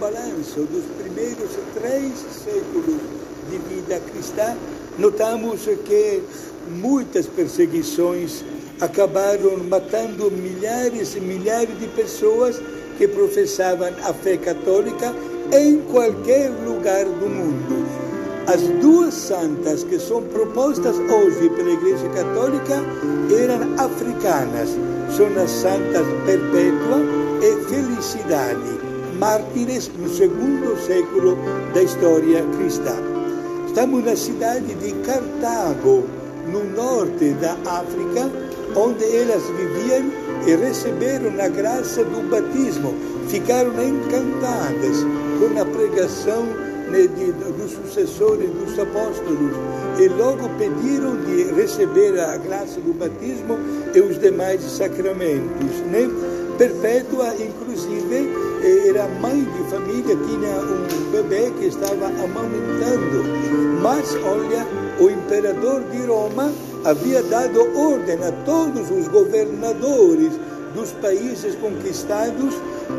balanço dos primeiros três séculos de vida cristã, notamos que muitas perseguições acabaram matando milhares e milhares de pessoas que professavam a fé católica em qualquer lugar do mundo. As duas santas que são propostas hoje pela Igreja Católica eram africanas. São as santas Perpétua e Felicidade, mártires no segundo século da história cristã. Estamos na cidade de Cartago, no norte da África, onde elas viviam e receberam a graça do batismo. Ficaram encantadas com a pregação né, de, dos sucessores dos apóstolos e logo pediram de receber a graça do batismo e os demais sacramentos. Né? Perpétua, inclusive, era mãe de família, tinha um bebê que estava amamentando. Mas, olha, o imperador de Roma havia dado ordem a todos os governadores dos países conquistados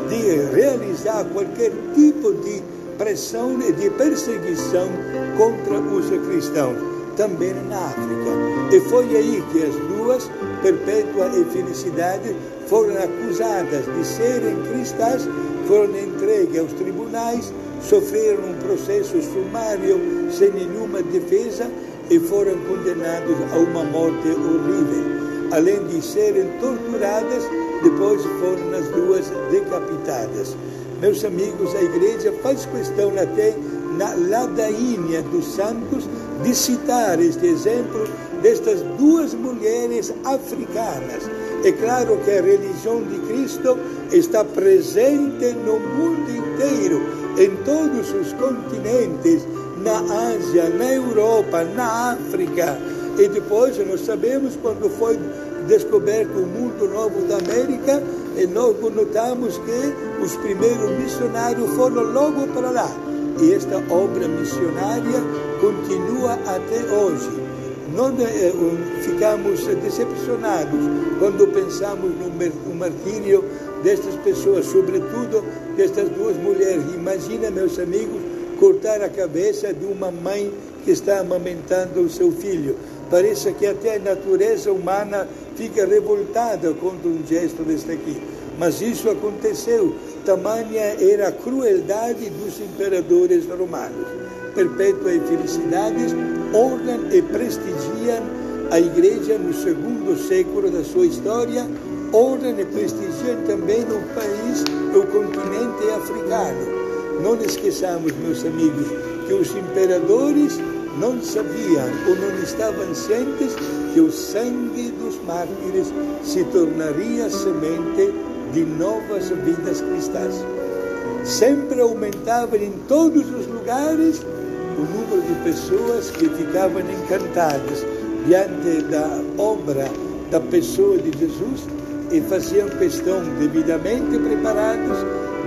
de realizar qualquer tipo de pressão e de perseguição contra os cristãos, também na África. E foi aí que as duas, Perpétua e Felicidade, foram acusadas de serem cristãs, foram entregues aos tribunais, sofreram um processo sumário sem nenhuma defesa e foram condenados a uma morte horrível. Além de serem torturadas, depois foram as duas decapitadas. Meus amigos, a igreja faz questão até na ladainha dos santos de citar este exemplo destas duas mulheres africanas. É claro que a religião de Cristo está presente no mundo inteiro, em todos os continentes, na Ásia, na Europa, na África. E depois nós sabemos quando foi descoberto o mundo novo da América, e nós notamos que os primeiros missionários foram logo para lá. E esta obra missionária continua até hoje. Não eh, ficamos decepcionados quando pensamos no martírio destas pessoas, sobretudo destas duas mulheres. Imagina, meus amigos, cortar a cabeça de uma mãe que está amamentando o seu filho. Parece que até a natureza humana fica revoltada contra um gesto deste aqui. Mas isso aconteceu. Tamanha era a crueldade dos imperadores romanos. Perpétua e felicidades honram e prestigiam a igreja no segundo século da sua história, honram e prestigiam também o país, o continente africano. Não esqueçamos, meus amigos, que os imperadores não sabiam ou não estavam cientes que o sangue dos mártires se tornaria semente de novas vidas cristãs. Sempre aumentava em todos os lugares o número de pessoas que ficavam encantadas diante da obra da pessoa de Jesus e faziam questão devidamente preparados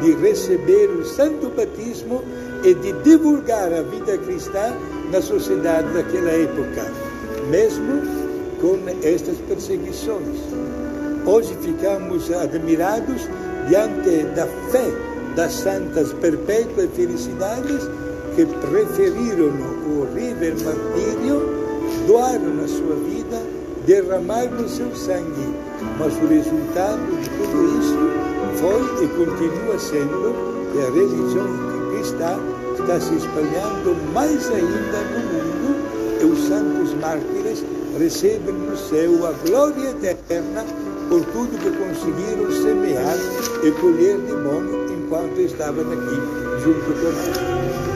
de receber o santo batismo e de divulgar a vida cristã na sociedade daquela época, mesmo com estas perseguições. Hoje ficamos admirados diante da fé das santas perpétuas felicidades que preferiram o horrível martírio, doaram a sua vida, derramaram o seu sangue. Mas o resultado de tudo isso foi e continua sendo que a religião cristã está se espalhando mais ainda no mundo e os santos mártires recebem no céu a glória eterna por tudo que conseguiram semear e colher de bom enquanto estavam aqui junto conosco.